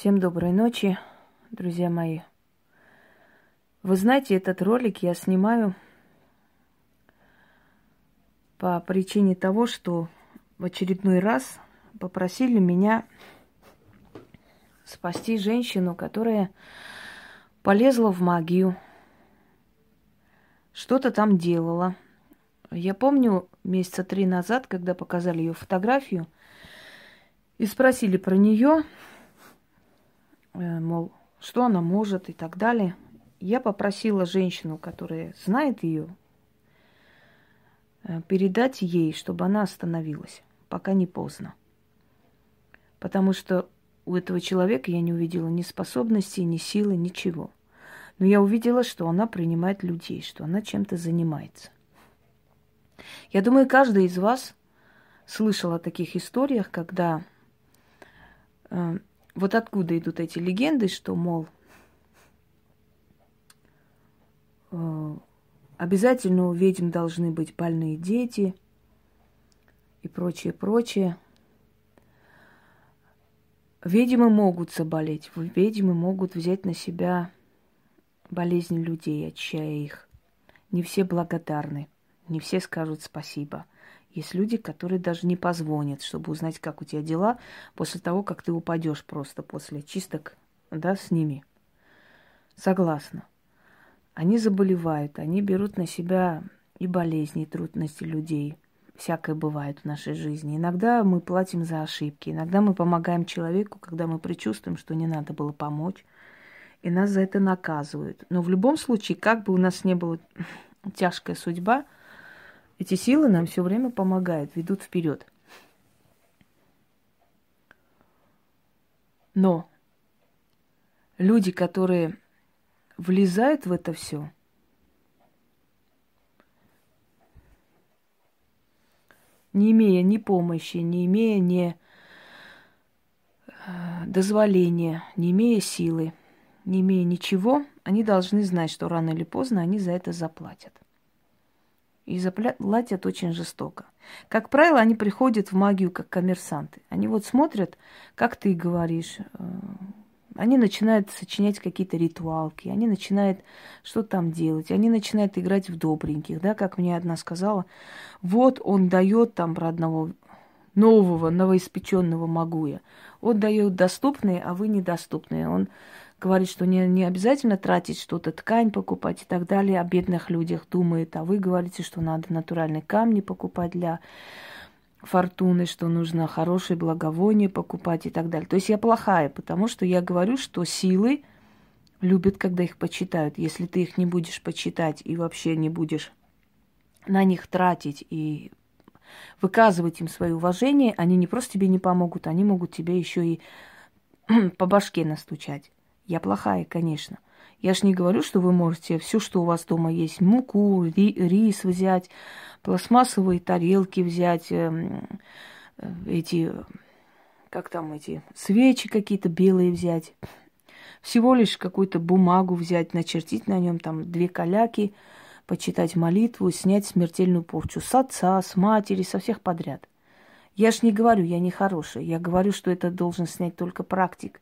Всем доброй ночи, друзья мои. Вы знаете, этот ролик я снимаю по причине того, что в очередной раз попросили меня спасти женщину, которая полезла в магию, что-то там делала. Я помню месяца три назад, когда показали ее фотографию и спросили про нее, мол, что она может и так далее. Я попросила женщину, которая знает ее, э, передать ей, чтобы она остановилась, пока не поздно. Потому что у этого человека я не увидела ни способностей, ни силы, ничего. Но я увидела, что она принимает людей, что она чем-то занимается. Я думаю, каждый из вас слышал о таких историях, когда э, вот откуда идут эти легенды, что, мол, э, обязательно у ведьм должны быть больные дети и прочее, прочее. Ведьмы могут заболеть, ведьмы могут взять на себя болезни людей, отчая их. Не все благодарны, не все скажут спасибо. Есть люди, которые даже не позвонят, чтобы узнать, как у тебя дела, после того, как ты упадешь просто после чисток, да, с ними. Согласна. Они заболевают, они берут на себя и болезни, и трудности людей – всякое бывает в нашей жизни. Иногда мы платим за ошибки, иногда мы помогаем человеку, когда мы предчувствуем, что не надо было помочь, и нас за это наказывают. Но в любом случае, как бы у нас не была тяжкая судьба, эти силы нам все время помогают, ведут вперед. Но люди, которые влезают в это все, не имея ни помощи, не имея ни э, дозволения, не имея силы, не имея ничего, они должны знать, что рано или поздно они за это заплатят. И заплатят очень жестоко. Как правило, они приходят в магию как коммерсанты. Они вот смотрят, как ты говоришь, э, они начинают сочинять какие-то ритуалки, они начинают что там делать, они начинают играть в добреньких, да, как мне одна сказала, вот он дает там про одного нового, новоиспеченного Магуя. Он дает доступные, а вы недоступные. Он говорит, что не, не обязательно тратить что-то, ткань покупать и так далее, о бедных людях думает, а вы говорите, что надо натуральные камни покупать для фортуны, что нужно хорошее благовоние покупать и так далее. То есть я плохая, потому что я говорю, что силы любят, когда их почитают. Если ты их не будешь почитать и вообще не будешь на них тратить и выказывать им свое уважение, они не просто тебе не помогут, они могут тебе еще и по башке настучать. Я плохая, конечно. Я ж не говорю, что вы можете все, что у вас дома есть, муку, ри, рис взять, пластмассовые тарелки взять, эм, э, эти, как там эти, свечи какие-то белые взять. Всего лишь какую-то бумагу взять, начертить на нем там две каляки, почитать молитву, снять смертельную порчу с отца, с матери, со всех подряд. Я ж не говорю, я не хорошая. Я говорю, что это должен снять только практик.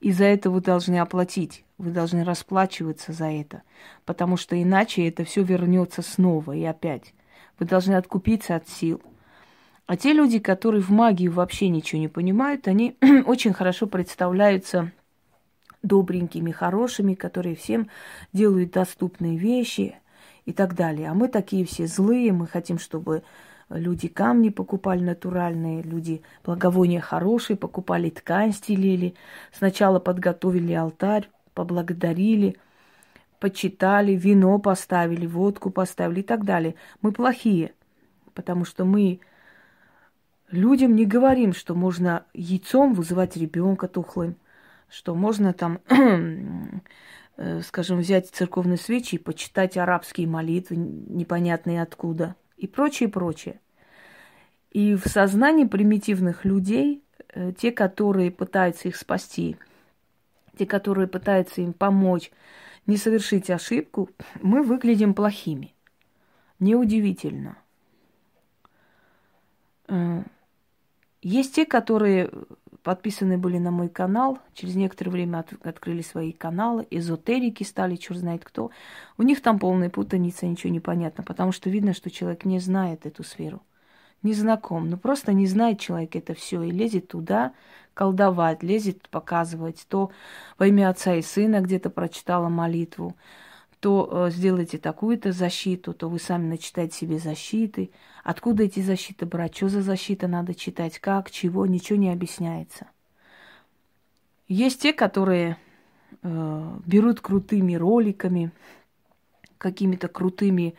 И за это вы должны оплатить. Вы должны расплачиваться за это. Потому что иначе это все вернется снова и опять. Вы должны откупиться от сил. А те люди, которые в магии вообще ничего не понимают, они очень хорошо представляются добренькими, хорошими, которые всем делают доступные вещи и так далее. А мы такие все злые, мы хотим, чтобы Люди камни покупали натуральные, люди благовония хорошие покупали, ткань стелили. Сначала подготовили алтарь, поблагодарили, почитали, вино поставили, водку поставили и так далее. Мы плохие, потому что мы людям не говорим, что можно яйцом вызывать ребенка тухлым, что можно там, э, скажем, взять церковные свечи и почитать арабские молитвы, непонятные откуда – и прочее, прочее. И в сознании примитивных людей, э, те, которые пытаются их спасти, те, которые пытаются им помочь не совершить ошибку, мы выглядим плохими. Неудивительно. Э, есть те, которые подписаны были на мой канал, через некоторое время от, открыли свои каналы, эзотерики стали, черт знает кто. У них там полная путаница, ничего не понятно, потому что видно, что человек не знает эту сферу. Не знаком, ну просто не знает человек это все и лезет туда колдовать, лезет показывать. То во имя Отца и Сына где-то прочитала молитву, то э, сделайте такую-то защиту, то вы сами начитаете себе защиты. Откуда эти защиты брать? Что за защита надо читать? Как? Чего? Ничего не объясняется. Есть те, которые э, берут крутыми роликами, какими-то крутыми,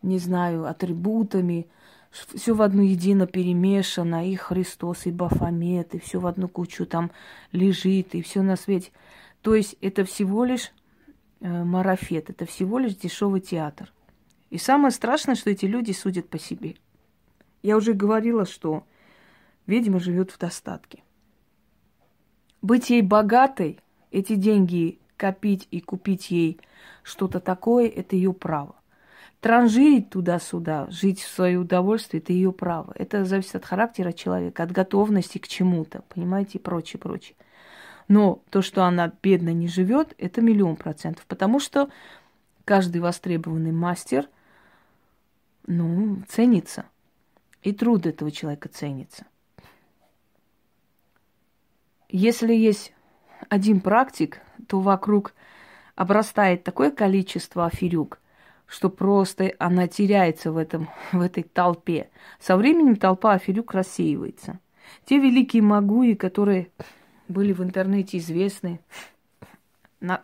не знаю, атрибутами, все в одну едино перемешано, и Христос, и Бафомет, и все в одну кучу там лежит, и все на свете. То есть это всего лишь марафет, это всего лишь дешевый театр. И самое страшное, что эти люди судят по себе. Я уже говорила, что ведьма живет в достатке. Быть ей богатой, эти деньги копить и купить ей что-то такое, это ее право. Транжирить туда-сюда, жить в свое удовольствие, это ее право. Это зависит от характера человека, от готовности к чему-то, понимаете, и прочее, прочее. Но то, что она бедно не живет, это миллион процентов, потому что каждый востребованный мастер, ну, ценится. И труд этого человека ценится. Если есть один практик, то вокруг обрастает такое количество аферюк, что просто она теряется в, этом, в этой толпе. Со временем толпа аферюк рассеивается. Те великие магуи, которые были в интернете известны, на,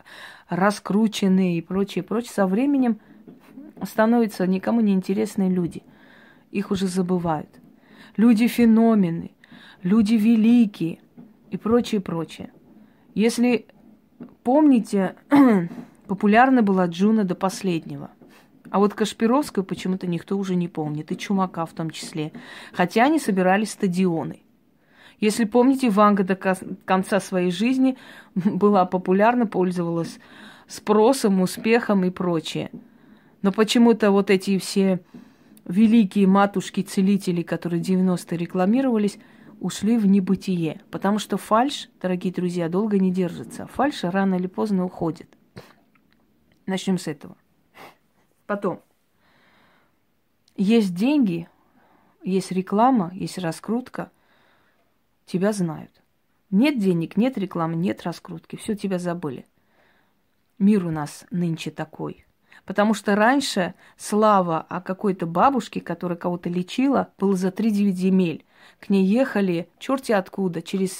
раскрученные и прочее, прочее, со временем становятся никому не интересные люди. Их уже забывают. Люди феномены, люди великие и прочее, прочее. Если помните, популярна была Джуна до последнего. А вот Кашпировскую почему-то никто уже не помнит, и Чумака в том числе. Хотя они собирали стадионы. Если помните, Ванга до конца своей жизни была популярна, пользовалась спросом, успехом и прочее. Но почему-то вот эти все великие матушки-целители, которые 90-е рекламировались, ушли в небытие. Потому что фальш, дорогие друзья, долго не держится. Фальш рано или поздно уходит. Начнем с этого. Потом. Есть деньги, есть реклама, есть раскрутка – тебя знают. Нет денег, нет рекламы, нет раскрутки, все тебя забыли. Мир у нас нынче такой. Потому что раньше слава о какой-то бабушке, которая кого-то лечила, была за три девять земель. К ней ехали черти откуда, через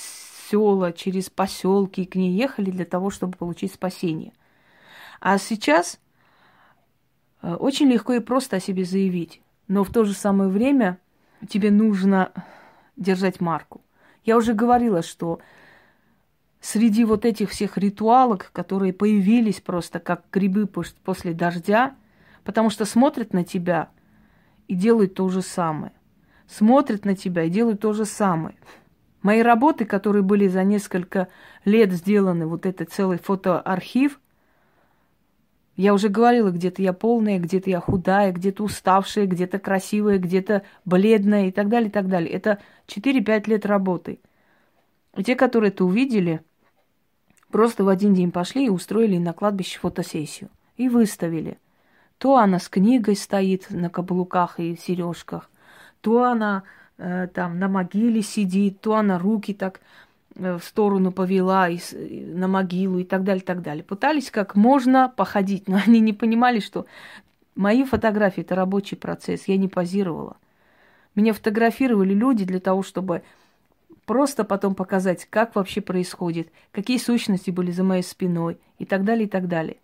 села, через поселки, к ней ехали для того, чтобы получить спасение. А сейчас э, очень легко и просто о себе заявить. Но в то же самое время тебе нужно держать марку. Я уже говорила, что среди вот этих всех ритуалок, которые появились просто как грибы после дождя, потому что смотрят на тебя и делают то же самое. Смотрят на тебя и делают то же самое. Мои работы, которые были за несколько лет сделаны, вот этот целый фотоархив, я уже говорила, где-то я полная, где-то я худая, где-то уставшая, где-то красивая, где-то бледная и так далее, и так далее. Это 4-5 лет работы. И те, которые это увидели, просто в один день пошли и устроили на кладбище фотосессию. И выставили. То она с книгой стоит на каблуках и сережках, то она э, там на могиле сидит, то она руки так в сторону повела и на могилу и так далее, так далее. Пытались как можно походить, но они не понимали, что мои фотографии это рабочий процесс, я не позировала. Меня фотографировали люди для того, чтобы просто потом показать, как вообще происходит, какие сущности были за моей спиной и так далее, и так далее.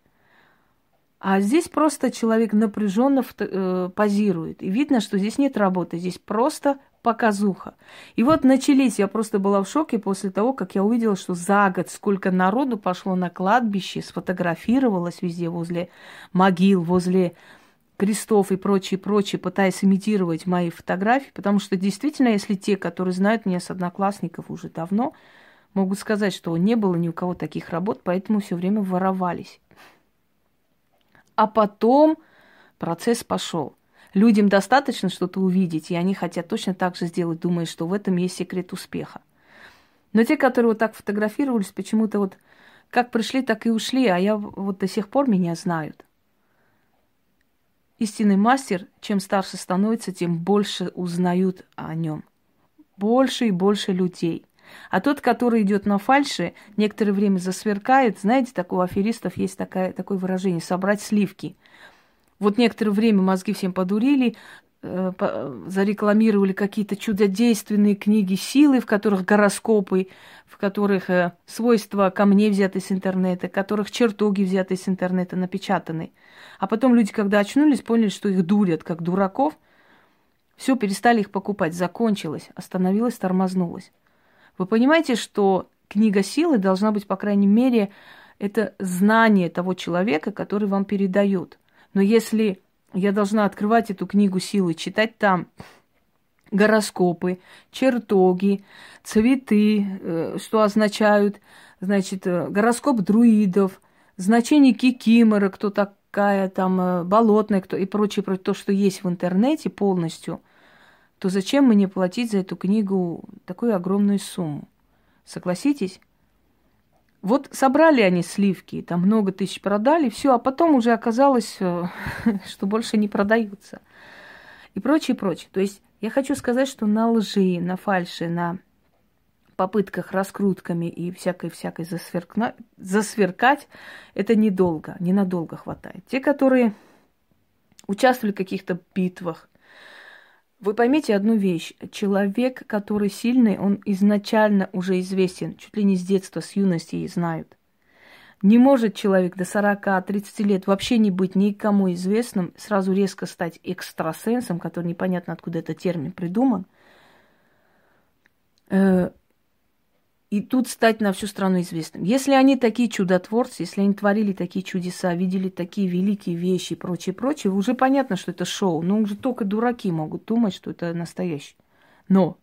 А здесь просто человек напряженно э, позирует. И видно, что здесь нет работы, здесь просто показуха. И вот начались, я просто была в шоке после того, как я увидела, что за год сколько народу пошло на кладбище, сфотографировалось везде возле могил, возле крестов и прочее, прочее, пытаясь имитировать мои фотографии, потому что действительно, если те, которые знают меня с одноклассников уже давно, могут сказать, что не было ни у кого таких работ, поэтому все время воровались. А потом процесс пошел. Людям достаточно что-то увидеть, и они хотят точно так же сделать, думая, что в этом есть секрет успеха. Но те, которые вот так фотографировались, почему-то вот как пришли, так и ушли, а я вот до сих пор меня знают. Истинный мастер, чем старше становится, тем больше узнают о нем. Больше и больше людей. А тот, который идет на фальше, некоторое время засверкает. Знаете, такого аферистов есть такое, такое выражение – собрать сливки. Вот некоторое время мозги всем подурили, э, зарекламировали какие-то чудодейственные книги силы, в которых гороскопы, в которых э, свойства камней взяты с интернета, в которых чертоги взяты с интернета напечатаны. А потом люди, когда очнулись, поняли, что их дурят, как дураков. Все, перестали их покупать, закончилось, остановилось, тормознулось. Вы понимаете, что книга силы должна быть, по крайней мере, это знание того человека, который вам передает. Но если я должна открывать эту книгу силы, читать там гороскопы, чертоги, цветы, э, что означают, значит, э, гороскоп друидов, значение кикимора, кто такая там, э, болотная, кто и прочее, прочее, то, что есть в интернете полностью, то зачем мне платить за эту книгу такую огромную сумму? Согласитесь? Вот собрали они сливки, там много тысяч продали, все, а потом уже оказалось, э, что больше не продаются. И прочее, прочее. То есть я хочу сказать, что на лжи, на фальши, на попытках раскрутками и всякой-всякой засверкать, это недолго, ненадолго хватает. Те, которые участвовали в каких-то битвах, вы поймите одну вещь. Человек, который сильный, он изначально уже известен, чуть ли не с детства, с юности и знают. Не может человек до 40-30 лет вообще не быть никому известным, сразу резко стать экстрасенсом, который непонятно откуда этот термин придуман, э, и тут стать на всю страну известным. Если они такие чудотворцы, если они творили такие чудеса, видели такие великие вещи и прочее, прочее, уже понятно, что это шоу. Но уже только дураки могут думать, что это настоящее. Но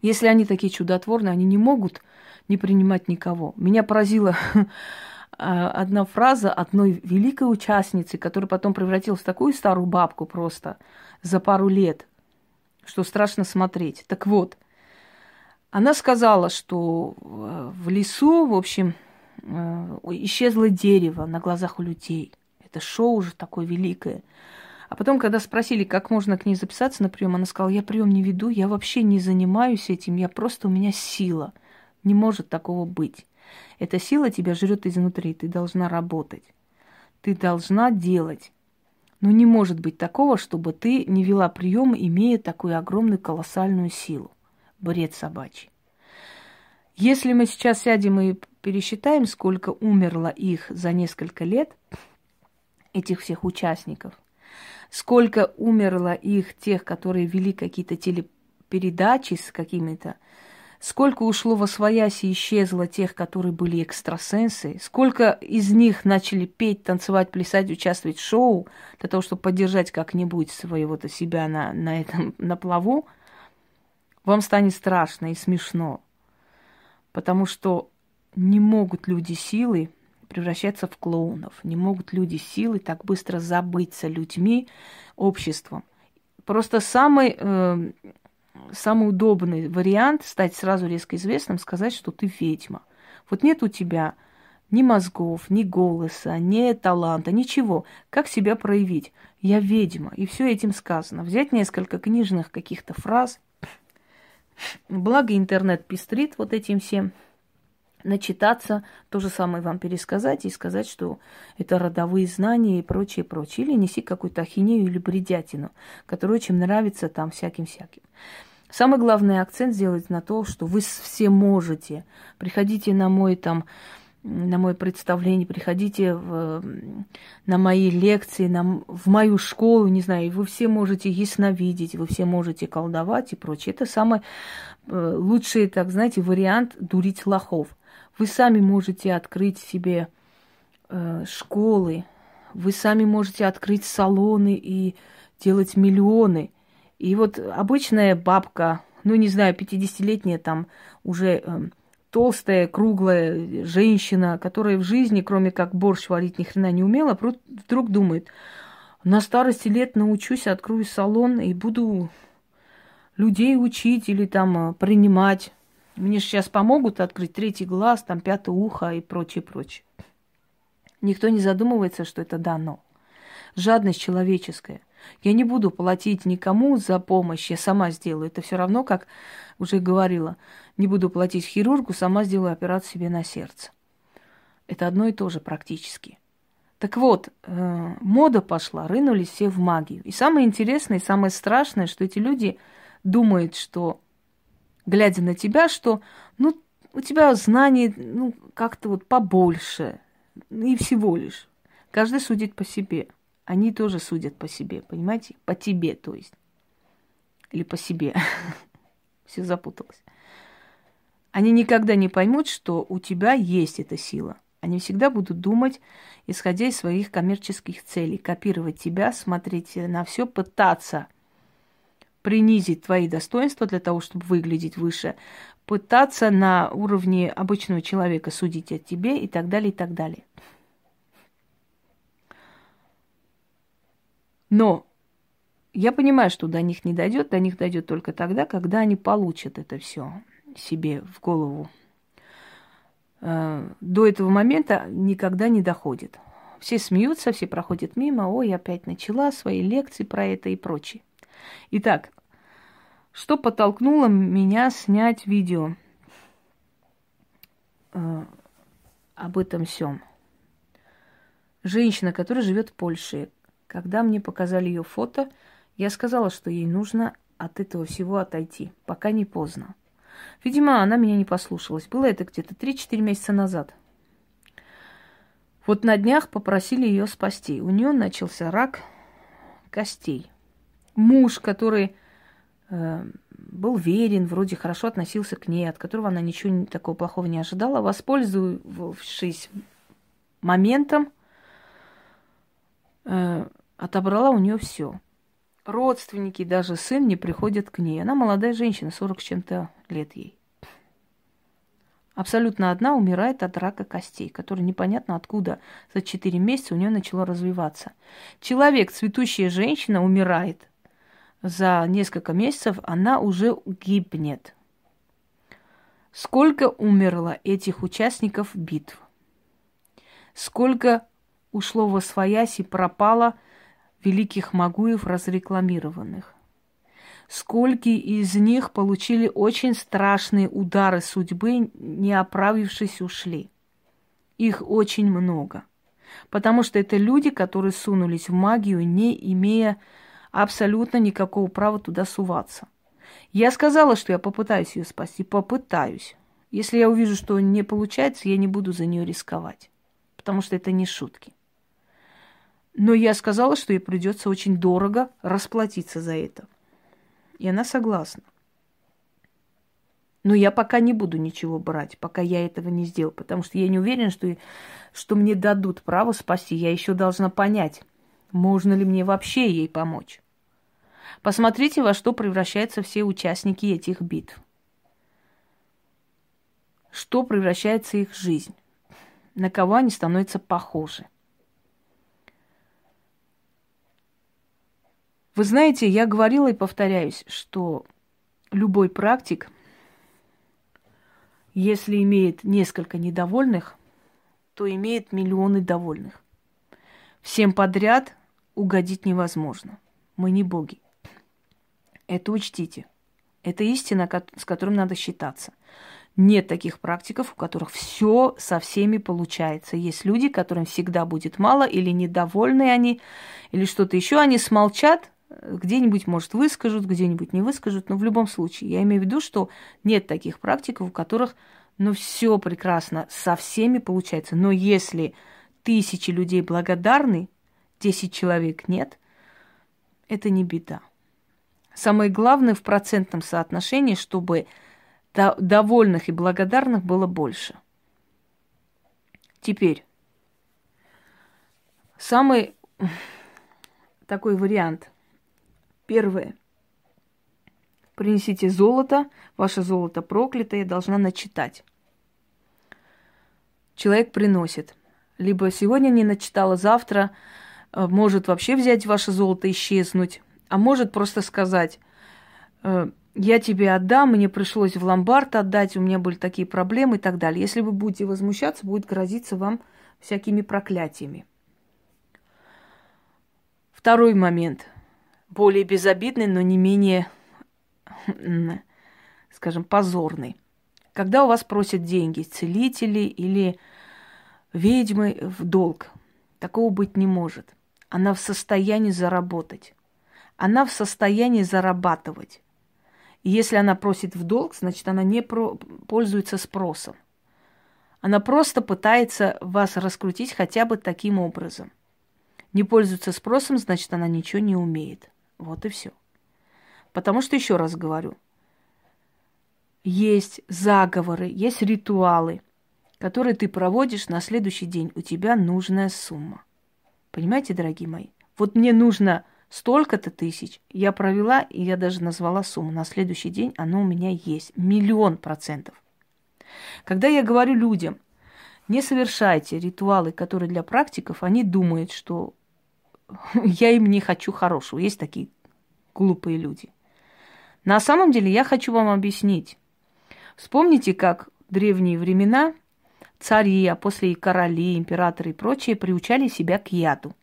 если они такие чудотворные, они не могут не принимать никого. Меня поразила одна фраза одной великой участницы, которая потом превратилась в такую старую бабку просто за пару лет, что страшно смотреть. Так вот, она сказала, что э, в лесу, в общем, э, исчезло дерево на глазах у людей. Это шоу уже такое великое. А потом, когда спросили, как можно к ней записаться на прием, она сказала, я прием не веду, я вообще не занимаюсь этим, я просто у меня сила. Не может такого быть. Эта сила тебя жрет изнутри, ты должна работать. Ты должна делать. Но не может быть такого, чтобы ты не вела прием, имея такую огромную колоссальную силу бред собачий. Если мы сейчас сядем и пересчитаем, сколько умерло их за несколько лет, этих всех участников, сколько умерло их тех, которые вели какие-то телепередачи с какими-то, сколько ушло во своясь и исчезло тех, которые были экстрасенсы, сколько из них начали петь, танцевать, плясать, участвовать в шоу для того, чтобы поддержать как-нибудь своего-то себя на, на этом на плаву – вам станет страшно и смешно, потому что не могут люди силы превращаться в клоунов, не могут люди силы так быстро забыться людьми, обществом. Просто самый, э, самый удобный вариант стать сразу резко известным, сказать, что ты ведьма. Вот нет у тебя ни мозгов, ни голоса, ни таланта, ничего. Как себя проявить? Я ведьма. И все этим сказано. Взять несколько книжных каких-то фраз – Благо интернет пестрит вот этим всем. Начитаться, то же самое вам пересказать и сказать, что это родовые знания и прочее, прочее. Или неси какую-то ахинею или бредятину, которая очень нравится там всяким-всяким. Самый главный акцент сделать на то, что вы все можете. Приходите на мой там на мое представление, приходите в, на мои лекции, на, в мою школу, не знаю, вы все можете ясновидеть, вы все можете колдовать и прочее. Это самый э, лучший, так знаете, вариант дурить лохов. Вы сами можете открыть себе э, школы, вы сами можете открыть салоны и делать миллионы. И вот обычная бабка, ну не знаю, 50-летняя там уже... Э, толстая, круглая женщина, которая в жизни, кроме как борщ варить, ни хрена не умела, вдруг думает, на старости лет научусь, открою салон и буду людей учить или там э, принимать Мне же сейчас помогут открыть третий глаз, там пятое ухо и прочее, прочее. Никто не задумывается, что это дано. Жадность человеческая. Я не буду платить никому за помощь, я сама сделаю. Это все равно, как уже говорила, не буду платить хирургу, сама сделаю операцию себе на сердце. Это одно и то же практически. Так вот, э, мода пошла, рынулись все в магию. И самое интересное, и самое страшное, что эти люди думают, что, глядя на тебя, что, ну, у тебя знаний, ну, как-то вот побольше, и всего лишь. Каждый судит по себе. Они тоже судят по себе, понимаете? По тебе, то есть. Или по себе. Все запуталось. Они никогда не поймут, что у тебя есть эта сила. Они всегда будут думать, исходя из своих коммерческих целей, копировать тебя, смотреть на все, пытаться принизить твои достоинства для того, чтобы выглядеть выше, пытаться на уровне обычного человека судить о тебе и так далее, и так далее. Но я понимаю, что до них не дойдет, до них дойдет только тогда, когда они получат это все себе в голову. Э, до этого момента никогда не доходит. Все смеются, все проходят мимо. Ой, опять начала свои лекции про это и прочее. Итак, что подтолкнуло меня снять видео э, об этом всем? Женщина, которая живет в Польше. Когда мне показали ее фото, я сказала, что ей нужно от этого всего отойти, пока не поздно. Видимо, она меня не послушалась. Было это где-то 3-4 месяца назад. Вот на днях попросили ее спасти. У нее начался рак костей. Муж, который э, был верен, вроде хорошо относился к ней, от которого она ничего такого плохого не ожидала, воспользовавшись моментом, э, отобрала у нее все родственники, даже сын не приходят к ней. Она молодая женщина, 40 с чем-то лет ей. Абсолютно одна умирает от рака костей, который непонятно откуда за 4 месяца у нее начало развиваться. Человек, цветущая женщина, умирает. За несколько месяцев она уже гибнет. Сколько умерло этих участников битв? Сколько ушло во своясь и пропало – великих Магуев разрекламированных. Сколько из них получили очень страшные удары судьбы, не оправившись, ушли. Их очень много. Потому что это люди, которые сунулись в магию, не имея абсолютно никакого права туда суваться. Я сказала, что я попытаюсь ее спасти, попытаюсь. Если я увижу, что не получается, я не буду за нее рисковать. Потому что это не шутки. Но я сказала, что ей придется очень дорого расплатиться за это. И она согласна. Но я пока не буду ничего брать, пока я этого не сделал, потому что я не уверена, что, что мне дадут право спасти. Я еще должна понять, можно ли мне вообще ей помочь. Посмотрите, во что превращаются все участники этих битв. Что превращается их жизнь. На кого они становятся похожи. Вы знаете, я говорила и повторяюсь, что любой практик, если имеет несколько недовольных, то имеет миллионы довольных. Всем подряд угодить невозможно. Мы не боги. Это учтите. Это истина, с которой надо считаться. Нет таких практиков, у которых все со всеми получается. Есть люди, которым всегда будет мало, или недовольны они, или что-то еще. Они смолчат, где-нибудь, может, выскажут, где-нибудь не выскажут, но в любом случае, я имею в виду, что нет таких практиков, у которых, ну, все прекрасно, со всеми получается. Но если тысячи людей благодарны, 10 человек нет, это не беда. Самое главное в процентном соотношении, чтобы довольных и благодарных было больше. Теперь, самый такой вариант – Первое. Принесите золото, ваше золото проклятое, должна начитать. Человек приносит. Либо сегодня не начитала, завтра э, может вообще взять ваше золото, исчезнуть, а может просто сказать, э, я тебе отдам, мне пришлось в ломбард отдать, у меня были такие проблемы и так далее. Если вы будете возмущаться, будет грозиться вам всякими проклятиями. Второй момент, более безобидный, но не менее, скажем, позорный. Когда у вас просят деньги целители или ведьмы в долг, такого быть не может. Она в состоянии заработать. Она в состоянии зарабатывать. И если она просит в долг, значит, она не про- пользуется спросом. Она просто пытается вас раскрутить хотя бы таким образом. Не пользуется спросом, значит, она ничего не умеет. Вот и все. Потому что, еще раз говорю, есть заговоры, есть ритуалы, которые ты проводишь на следующий день. У тебя нужная сумма. Понимаете, дорогие мои? Вот мне нужно столько-то тысяч. Я провела, и я даже назвала сумму. На следующий день оно у меня есть. Миллион процентов. Когда я говорю людям, не совершайте ритуалы, которые для практиков, они думают, что я им не хочу хорошего. Есть такие глупые люди. На самом деле я хочу вам объяснить. Вспомните, как в древние времена цари, а после и короли, императоры и прочие приучали себя к яду.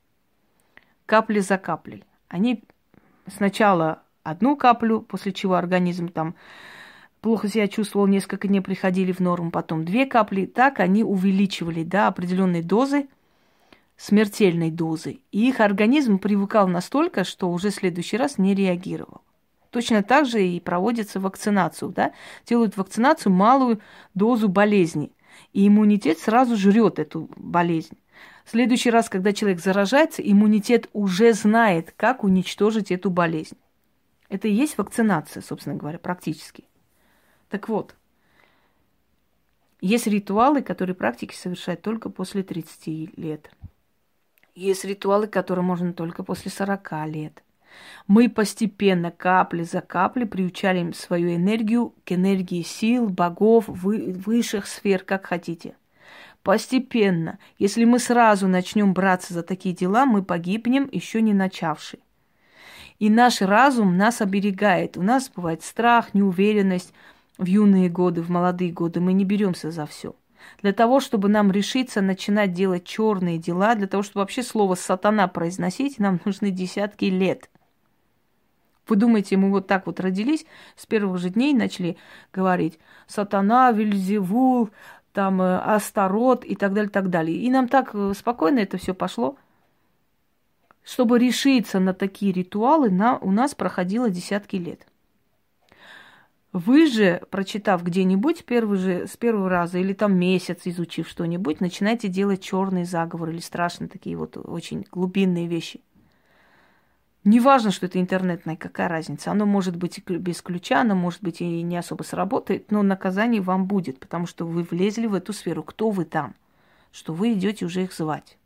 Капли за каплей. Они сначала одну каплю, после чего организм там плохо себя чувствовал, несколько дней приходили в норму, потом две капли. Так они увеличивали до определенной дозы, смертельной дозы. И их организм привыкал настолько, что уже в следующий раз не реагировал. Точно так же и проводится вакцинацию, да? Делают вакцинацию малую дозу болезни. И иммунитет сразу жрет эту болезнь. В следующий раз, когда человек заражается, иммунитет уже знает, как уничтожить эту болезнь. Это и есть вакцинация, собственно говоря, практически. Так вот, есть ритуалы, которые практики совершают только после 30 лет. Есть ритуалы, которые можно только после 40 лет. Мы постепенно, капли за каплей, приучали свою энергию к энергии сил, богов, вы, высших сфер, как хотите – Постепенно. Если мы сразу начнем браться за такие дела, мы погибнем, еще не начавши. И наш разум нас оберегает. У нас бывает страх, неуверенность в юные годы, в молодые годы. Мы не беремся за все. Для того, чтобы нам решиться начинать делать черные дела, для того, чтобы вообще слово сатана произносить, нам нужны десятки лет. Вы думаете, мы вот так вот родились, с первых же дней начали говорить «Сатана, Вильзевул, там э, Астарот и так далее, так далее. И нам так э, спокойно это все пошло. Чтобы решиться на такие ритуалы, на, у нас проходило десятки лет. Вы же, прочитав где-нибудь первый же, с первого раза или там месяц изучив что-нибудь, начинаете делать черный заговор или страшные такие вот очень глубинные вещи. Не важно, что это интернетное, какая разница. Оно может быть без ключа, оно может быть и не особо сработает, но наказание вам будет, потому что вы влезли в эту сферу. Кто вы там? Что вы идете уже их звать.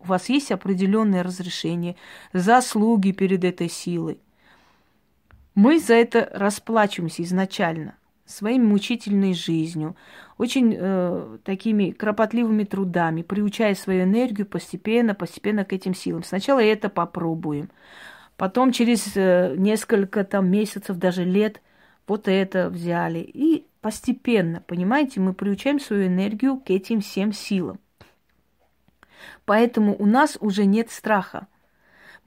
У вас есть определенное разрешение, заслуги перед этой силой. Мы за это расплачиваемся изначально своей мучительной жизнью, очень э, такими кропотливыми трудами, приучая свою энергию постепенно, постепенно к этим силам. Сначала это попробуем, потом через э, несколько там месяцев, даже лет, вот это взяли. И постепенно, понимаете, мы приучаем свою энергию к этим всем силам. Поэтому у нас уже нет страха.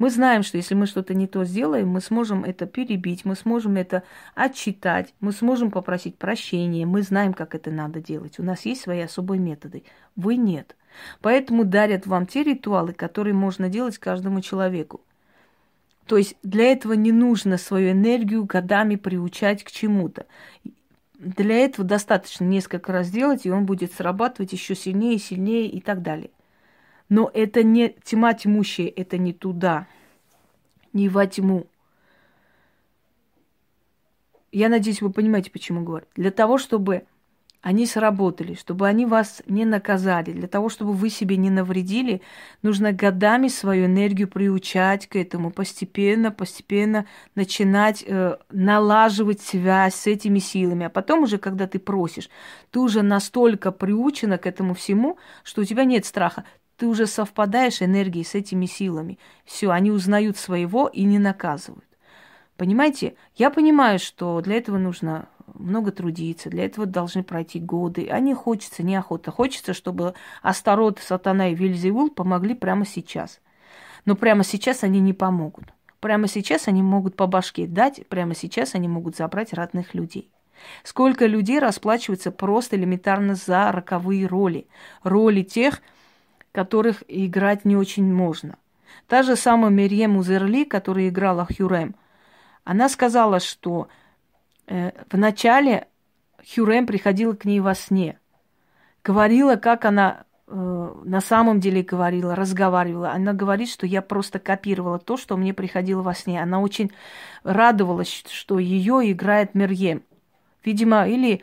Мы знаем, что если мы что-то не то сделаем, мы сможем это перебить, мы сможем это отчитать, мы сможем попросить прощения, мы знаем, как это надо делать. У нас есть свои особые методы. Вы нет. Поэтому дарят вам те ритуалы, которые можно делать каждому человеку. То есть для этого не нужно свою энергию годами приучать к чему-то. Для этого достаточно несколько раз делать, и он будет срабатывать еще сильнее, сильнее и так далее. Но это не тьма тьмущая, это не туда, не во тьму. Я надеюсь, вы понимаете, почему говорю. Для того, чтобы они сработали, чтобы они вас не наказали, для того, чтобы вы себе не навредили, нужно годами свою энергию приучать к этому, постепенно, постепенно начинать э, налаживать связь с этими силами. А потом уже, когда ты просишь, ты уже настолько приучена к этому всему, что у тебя нет страха ты уже совпадаешь энергией с этими силами. Все, они узнают своего и не наказывают. Понимаете? Я понимаю, что для этого нужно много трудиться, для этого должны пройти годы. А не хочется, неохота. Хочется, чтобы Астарот, Сатана и Вильзевул помогли прямо сейчас. Но прямо сейчас они не помогут. Прямо сейчас они могут по башке дать, прямо сейчас они могут забрать родных людей. Сколько людей расплачиваются просто элементарно за роковые роли. Роли тех, которых играть не очень можно. Та же самая Мерьем Узерли, которая играла Хюрем, она сказала, что э, вначале Хюрем приходила к ней во сне, говорила, как она э, на самом деле говорила, разговаривала. Она говорит, что я просто копировала то, что мне приходило во сне. Она очень радовалась, что ее играет Мерьем. Видимо, или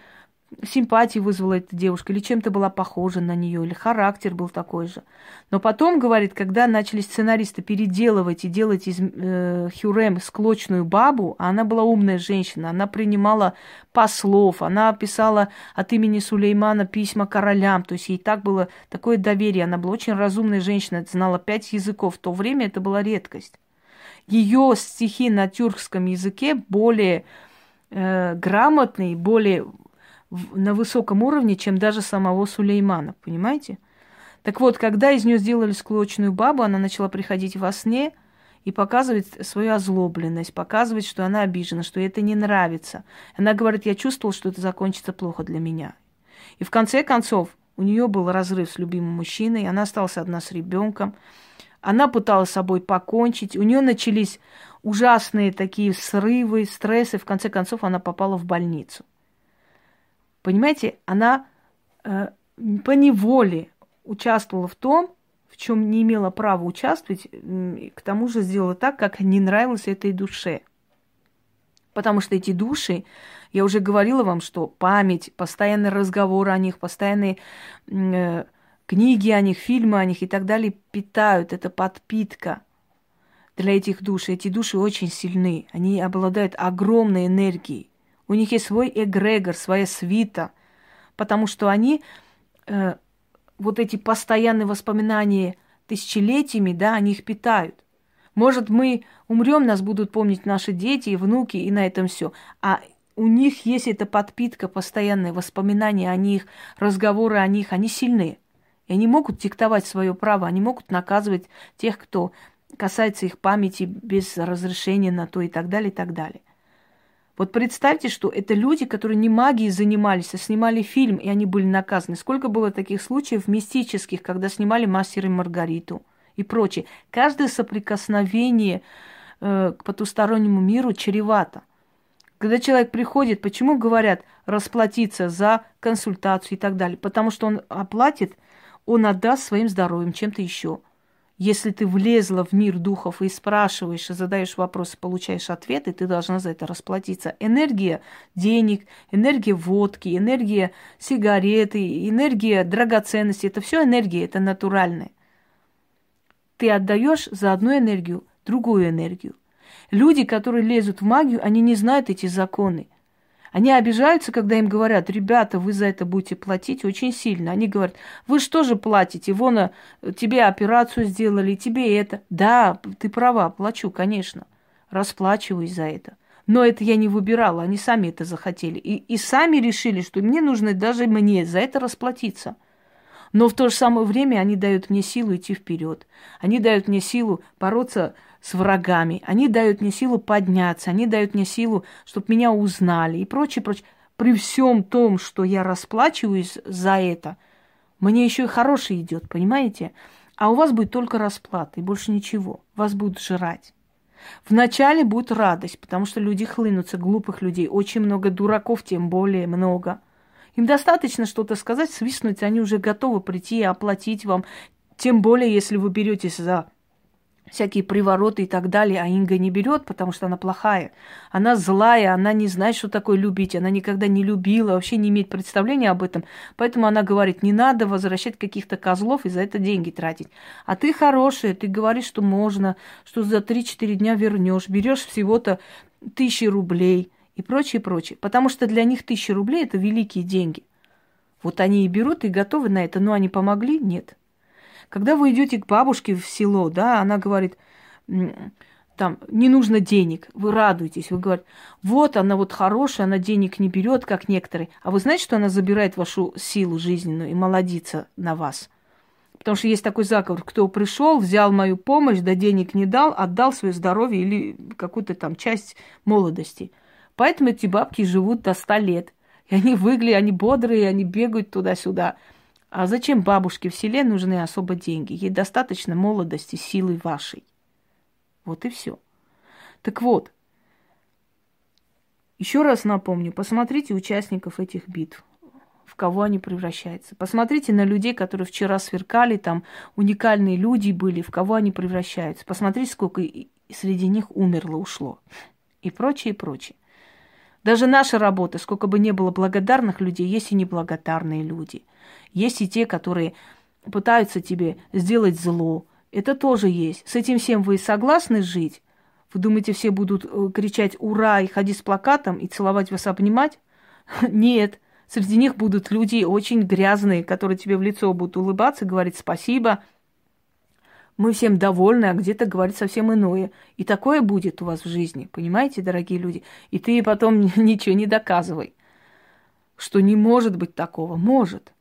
симпатии вызвала эта девушка, или чем-то была похожа на нее, или характер был такой же. Но потом, говорит, когда начали сценаристы переделывать и делать из э, Хюрем склочную бабу, а она была умная женщина, она принимала послов, она писала от имени Сулеймана письма королям, то есть ей так было такое доверие, она была очень разумная женщина, знала пять языков, в то время это была редкость. Ее стихи на тюркском языке более э, грамотные, более на высоком уровне, чем даже самого Сулеймана, понимаете? Так вот, когда из нее сделали склочную бабу, она начала приходить во сне и показывать свою озлобленность, показывать, что она обижена, что ей это не нравится. Она говорит, я чувствовала, что это закончится плохо для меня. И в конце концов, у нее был разрыв с любимым мужчиной, она осталась одна с ребенком. Она пыталась с собой покончить. У нее начались ужасные такие срывы, стрессы. В конце концов, она попала в больницу. Понимаете, она э, по неволе участвовала в том, в чем не имела права участвовать, к тому же сделала так, как не нравилось этой душе. Потому что эти души, я уже говорила вам, что память, постоянные разговоры о них, постоянные э, книги о них, фильмы о них и так далее питают. Это подпитка для этих душ. Эти души очень сильны. Они обладают огромной энергией. У них есть свой эгрегор, своя свита, потому что они э, вот эти постоянные воспоминания тысячелетиями, да, они их питают. Может, мы умрем, нас будут помнить наши дети и внуки, и на этом все. А у них есть эта подпитка, постоянные воспоминания о них, разговоры о них, они сильны. И они могут диктовать свое право, они могут наказывать тех, кто касается их памяти без разрешения на то и так далее, и так далее. Вот представьте, что это люди, которые не магией занимались, а снимали фильм, и они были наказаны. Сколько было таких случаев мистических, когда снимали «Мастер и Маргариту» и прочее. Каждое соприкосновение э, к потустороннему миру чревато. Когда человек приходит, почему говорят расплатиться за консультацию и так далее? Потому что он оплатит, он отдаст своим здоровьем, чем-то еще – если ты влезла в мир духов и спрашиваешь, и задаешь вопросы, получаешь ответы, ты должна за это расплатиться. Энергия денег, энергия водки, энергия сигареты, энергия драгоценности, это все энергия, это натуральное. Ты отдаешь за одну энергию другую энергию. Люди, которые лезут в магию, они не знают эти законы. Они обижаются, когда им говорят, ребята, вы за это будете платить очень сильно. Они говорят, вы что же платите? Вон, э, тебе операцию сделали, тебе это. Да, ты права, плачу, конечно. Расплачиваюсь за это. Но это я не выбирала, они сами это захотели. И, и сами решили, что мне нужно даже мне за это расплатиться. Но в то же самое время они дают мне силу идти вперед. Они дают мне силу бороться с врагами. Они дают мне силу подняться, они дают мне силу, чтобы меня узнали и прочее, прочее. При всем том, что я расплачиваюсь за это, мне еще и хороший идет, понимаете? А у вас будет только расплата и больше ничего. Вас будут жрать. Вначале будет радость, потому что люди хлынутся, глупых людей. Очень много дураков, тем более много. Им достаточно что-то сказать, свистнуть, они уже готовы прийти и оплатить вам. Тем более, если вы беретесь за всякие привороты и так далее, а Инга не берет, потому что она плохая. Она злая, она не знает, что такое любить, она никогда не любила, вообще не имеет представления об этом. Поэтому она говорит, не надо возвращать каких-то козлов и за это деньги тратить. А ты хорошая, ты говоришь, что можно, что за 3-4 дня вернешь, берешь всего-то тысячи рублей и прочее, прочее. Потому что для них тысячи рублей – это великие деньги. Вот они и берут, и готовы на это, но они помогли? Нет. Когда вы идете к бабушке в село, да, она говорит, там не нужно денег, вы радуетесь, вы говорите, вот она вот хорошая, она денег не берет, как некоторые. А вы знаете, что она забирает вашу силу жизненную и молодится на вас? Потому что есть такой заговор, кто пришел, взял мою помощь, да денег не дал, отдал свое здоровье или какую-то там часть молодости. Поэтому эти бабки живут до ста лет. И они выглядят, они бодрые, они бегают туда-сюда. А зачем бабушке в селе нужны особо деньги? Ей достаточно молодости, силы вашей. Вот и все. Так вот, еще раз напомню, посмотрите участников этих битв, в кого они превращаются. Посмотрите на людей, которые вчера сверкали, там уникальные люди были, в кого они превращаются. Посмотрите, сколько среди них умерло, ушло. И прочее, и прочее. Даже наша работа, сколько бы ни было благодарных людей, есть и неблагодарные люди. Есть и те, которые пытаются тебе сделать зло, это тоже есть. С этим всем вы согласны жить? Вы думаете, все будут э, кричать «Ура!» и ходить с плакатом и целовать вас, обнимать? Нет. Среди них будут люди очень грязные, которые тебе в лицо будут улыбаться, говорить «спасибо», мы всем довольны, а где-то говорить совсем иное. И такое будет у вас в жизни, понимаете, дорогие люди? И ты потом ничего не доказывай, что не может быть такого. Может.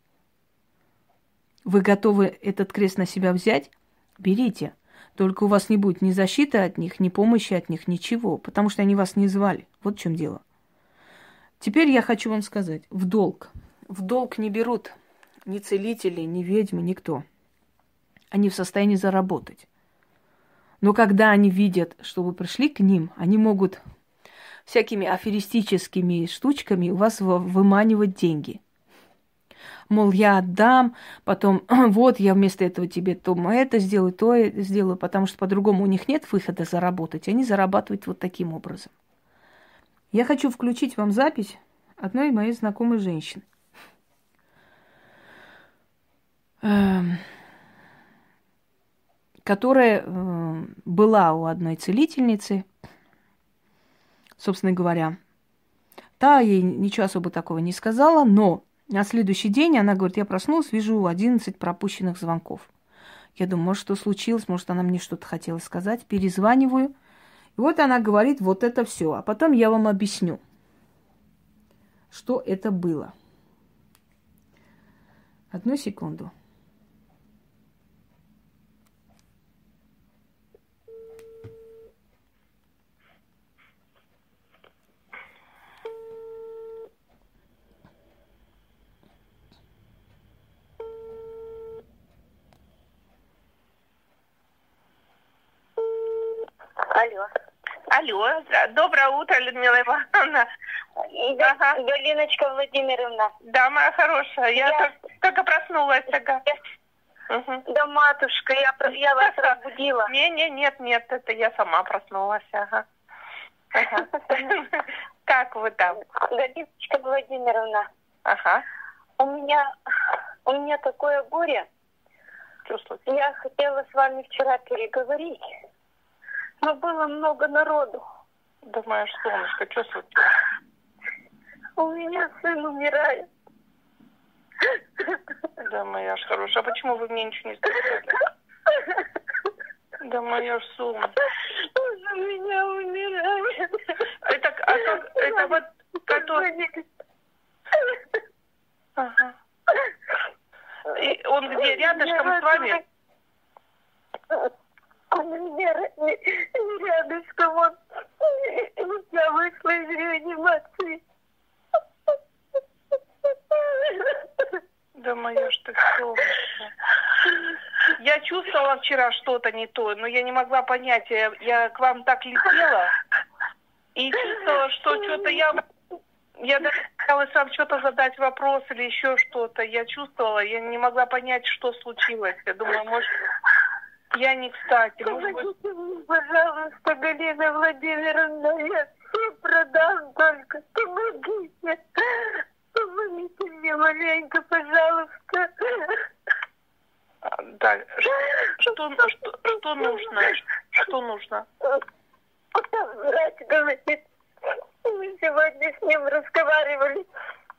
Вы готовы этот крест на себя взять? берите. Только у вас не будет ни защиты от них, ни помощи от них, ничего, потому что они вас не звали. Вот в чем дело. Теперь я хочу вам сказать, в долг. В долг не берут ни целители, ни ведьмы, никто. Они в состоянии заработать. Но когда они видят, что вы пришли к ним, они могут всякими аферистическими штучками у вас выманивать деньги – мол, я отдам, потом вот я вместо этого тебе то это сделаю, то сделаю, потому что по-другому у них нет выхода заработать, они зарабатывают вот таким образом. Я хочу включить вам запись одной моей знакомой женщины. Которая э, была у одной целительницы, собственно говоря. Та ей ничего особо такого не сказала, но на следующий день она говорит, я проснулась, вижу 11 пропущенных звонков. Я думаю, может, что случилось, может, она мне что-то хотела сказать. Перезваниваю. И вот она говорит, вот это все. А потом я вам объясню, что это было. Одну секунду. Алло. Алло, доброе утро, Людмила Ивановна. Ага. Галиночка Владимировна. Да, моя хорошая, я, я... только проснулась. Ага. Угу. Да, матушка, я, я вас разбудила. Не, не, нет, нет, это я сама проснулась. Ага. ага. Как вы там? Галиночка Владимировна. Ага. У меня, у меня такое горе. Чувствуете? Я хотела с вами вчера переговорить. Но было много народу. Думаешь, солнышко, что случилось? У меня сын умирает. Да, моя ж хорошая. А почему вы мне ничего не сказали? Да, моя ж солнышко. Он у меня умирает. Это, а как, это вот, который... Ага. И он где, рядышком с вами? Он меня рядышком, он... Я вышла из реанимации. Да моя ж ты солнышко. Я чувствовала вчера что-то не то, но я не могла понять. Я, я к вам так летела и чувствовала, что что-то я... Я даже хотела вам что-то задать вопрос или еще что-то. Я чувствовала, я не могла понять, что случилось. Я думаю, может, я не кстати. Помогите мне, пожалуйста, Галина Владимировна, я все продам только. Помогите. Помогите мне маленько, пожалуйста. Да, что, что, что нужно? Что нужно? Врач говорит, мы сегодня с ним разговаривали.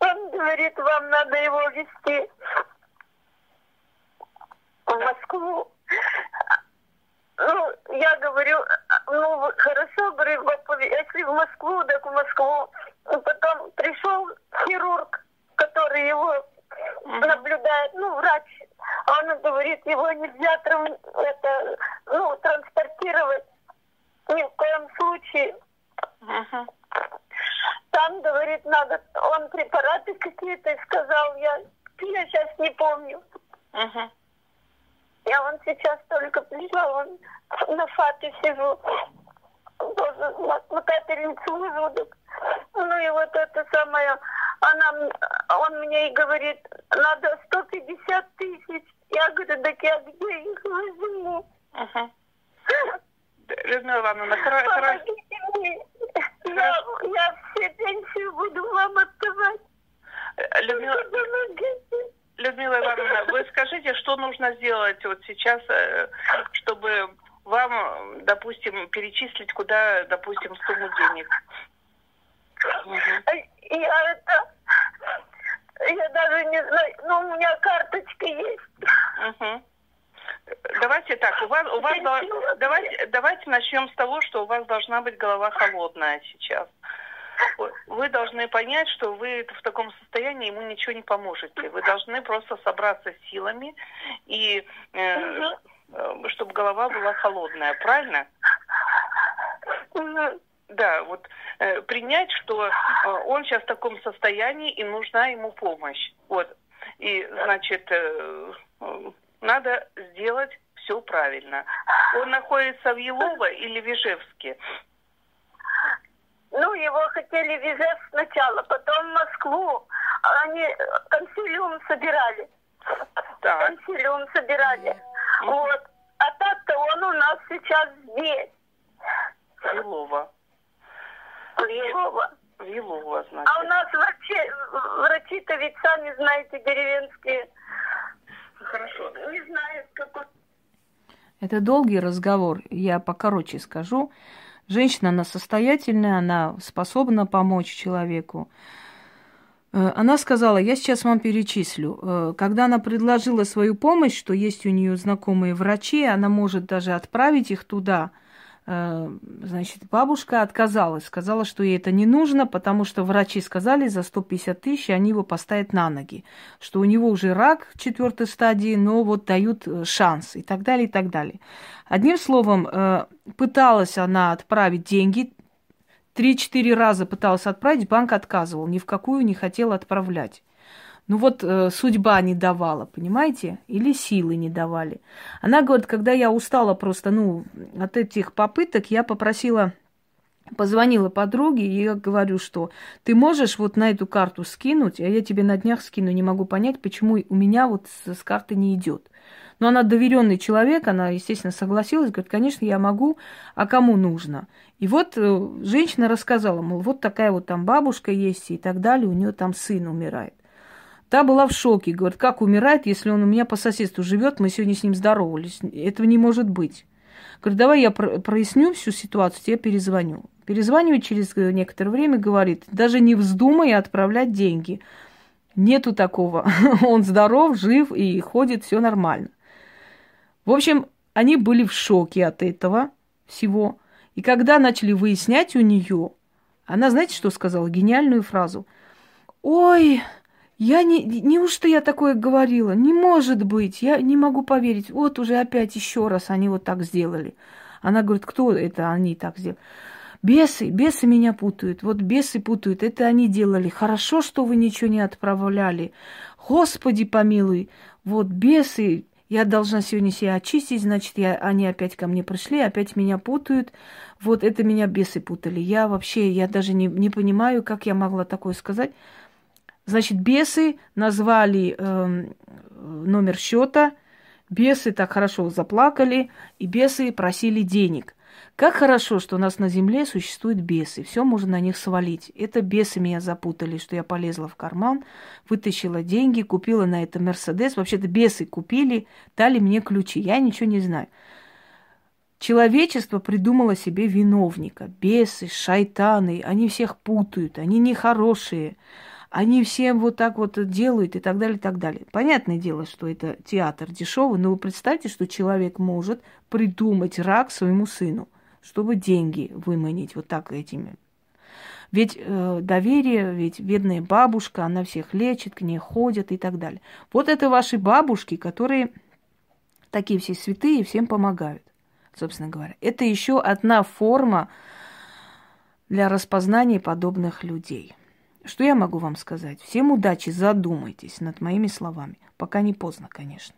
Он говорит, вам надо его вести в Москву. Ну, я говорю, ну, хорошо, говорю, если в Москву, так в Москву. Потом пришел хирург, который его наблюдает, ну, врач, а он говорит, его нельзя тран, это, ну, транспортировать ни в коем случае. Мгм. Там, говорит, надо, он препараты какие-то сказал, я, я сейчас не помню. Мгм. Я вон сейчас только пришла, вон на фате сижу. Тоже на, на капельницу в желудок. Ну и вот это самое, она, м- он мне и говорит, надо 150 тысяч. Я говорю, так я где их возьму? Мгм. Людмила Ивановна, хоро- хоро- Помогите мне. Я, я все пенсию буду вам отдавать. э, Людмила, Помогите. Людмила Ивановна, вы скажите, что нужно сделать вот сейчас, э, чтобы вам, допустим, перечислить куда, допустим, сумму денег? Я это... Я даже не знаю, ну у меня карточка есть. Давайте так, у вас, у вас давайте, давайте начнем с того, что у вас должна быть голова холодная сейчас. Вы- должны понять, что вы в таком состоянии ему ничего не поможете. Вы должны просто собраться силами и э, чтобы голова была холодная, правильно? Да, вот э, принять, что э, он сейчас в таком состоянии и нужна ему помощь. Вот. И, значит, э, э, надо сделать все правильно. Он находится в Елово или в Ижевске? Ну, его хотели в Ижевск сначала, потом в Москву. Они э, консилиум собирали. Так. Консилиум собирали. Вот. А так-то он у нас сейчас здесь, В Елово. в Елово. В Елово, А у значит. нас врачи, врачи-то ведь сами знаете, деревенские. Хорошо. Не знаю, какой Это долгий разговор, я покороче скажу. Женщина, она состоятельная, она способна помочь человеку. Э, Она сказала, я сейчас вам перечислю. Э, Когда она предложила свою помощь, что есть у нее знакомые врачи, она может даже отправить их туда. Э, Значит, бабушка отказалась, сказала, что ей это не нужно, потому что врачи сказали, за 150 тысяч они его поставят на ноги, что у него уже рак четвертой стадии, но вот дают э, шанс и так далее, и так далее. Одним словом, э, пыталась она отправить деньги, три-четыре раза пыталась отправить, банк отказывал, ни в какую не хотел отправлять. Ну вот э, судьба не давала, понимаете? Или силы не давали. Она говорит, когда я устала просто, ну, от этих попыток, я попросила, позвонила подруге, и я говорю, что ты можешь вот на эту карту скинуть, а я тебе на днях скину, не могу понять, почему у меня вот с, с карты не идет. Но она доверенный человек, она, естественно, согласилась, говорит, конечно, я могу, а кому нужно? И вот э, женщина рассказала, мол, вот такая вот там бабушка есть и так далее, у нее там сын умирает. Та была в шоке, говорит, как умирает, если он у меня по соседству живет, мы сегодня с ним здоровались. Этого не может быть. Говорит, давай я про- проясню всю ситуацию, тебе перезвоню. Перезванивает через э, некоторое время, говорит, даже не вздумай отправлять деньги. Нету такого. Он здоров, жив и ходит, все нормально. В общем, они были в шоке от этого всего. И когда начали выяснять у нее, она, знаете, что сказала? Гениальную фразу. Ой, я не... Неужто я такое говорила? Не может быть, я не могу поверить. Вот уже опять еще раз они вот так сделали. Она говорит, кто это они так сделали? Бесы, бесы меня путают. Вот бесы путают. Это они делали. Хорошо, что вы ничего не отправляли. Господи помилуй. Вот бесы, я должна сегодня себя очистить, значит, я, они опять ко мне пришли, опять меня путают. Вот это меня бесы путали. Я вообще, я даже не, не понимаю, как я могла такое сказать. Значит, бесы назвали эм, номер счета, бесы так хорошо заплакали, и бесы просили денег. Как хорошо, что у нас на земле существуют бесы. Все можно на них свалить. Это бесы меня запутали, что я полезла в карман, вытащила деньги, купила на это Мерседес. Вообще-то бесы купили, дали мне ключи. Я ничего не знаю. Человечество придумало себе виновника. Бесы, шайтаны, они всех путают, они нехорошие. Они всем вот так вот делают и так далее, и так далее. Понятное дело, что это театр дешевый, но вы представьте, что человек может придумать рак своему сыну. чтобы деньги выманить вот так этими. Ведь э, доверие, ведь бедная бабушка, она всех лечит, к ней ходят и так далее. Вот это ваши бабушки, которые такие все святые, всем помогают, собственно говоря. Это еще одна форма для распознания подобных людей. Что я могу вам сказать? Всем удачи, задумайтесь над моими словами. Пока не поздно, конечно.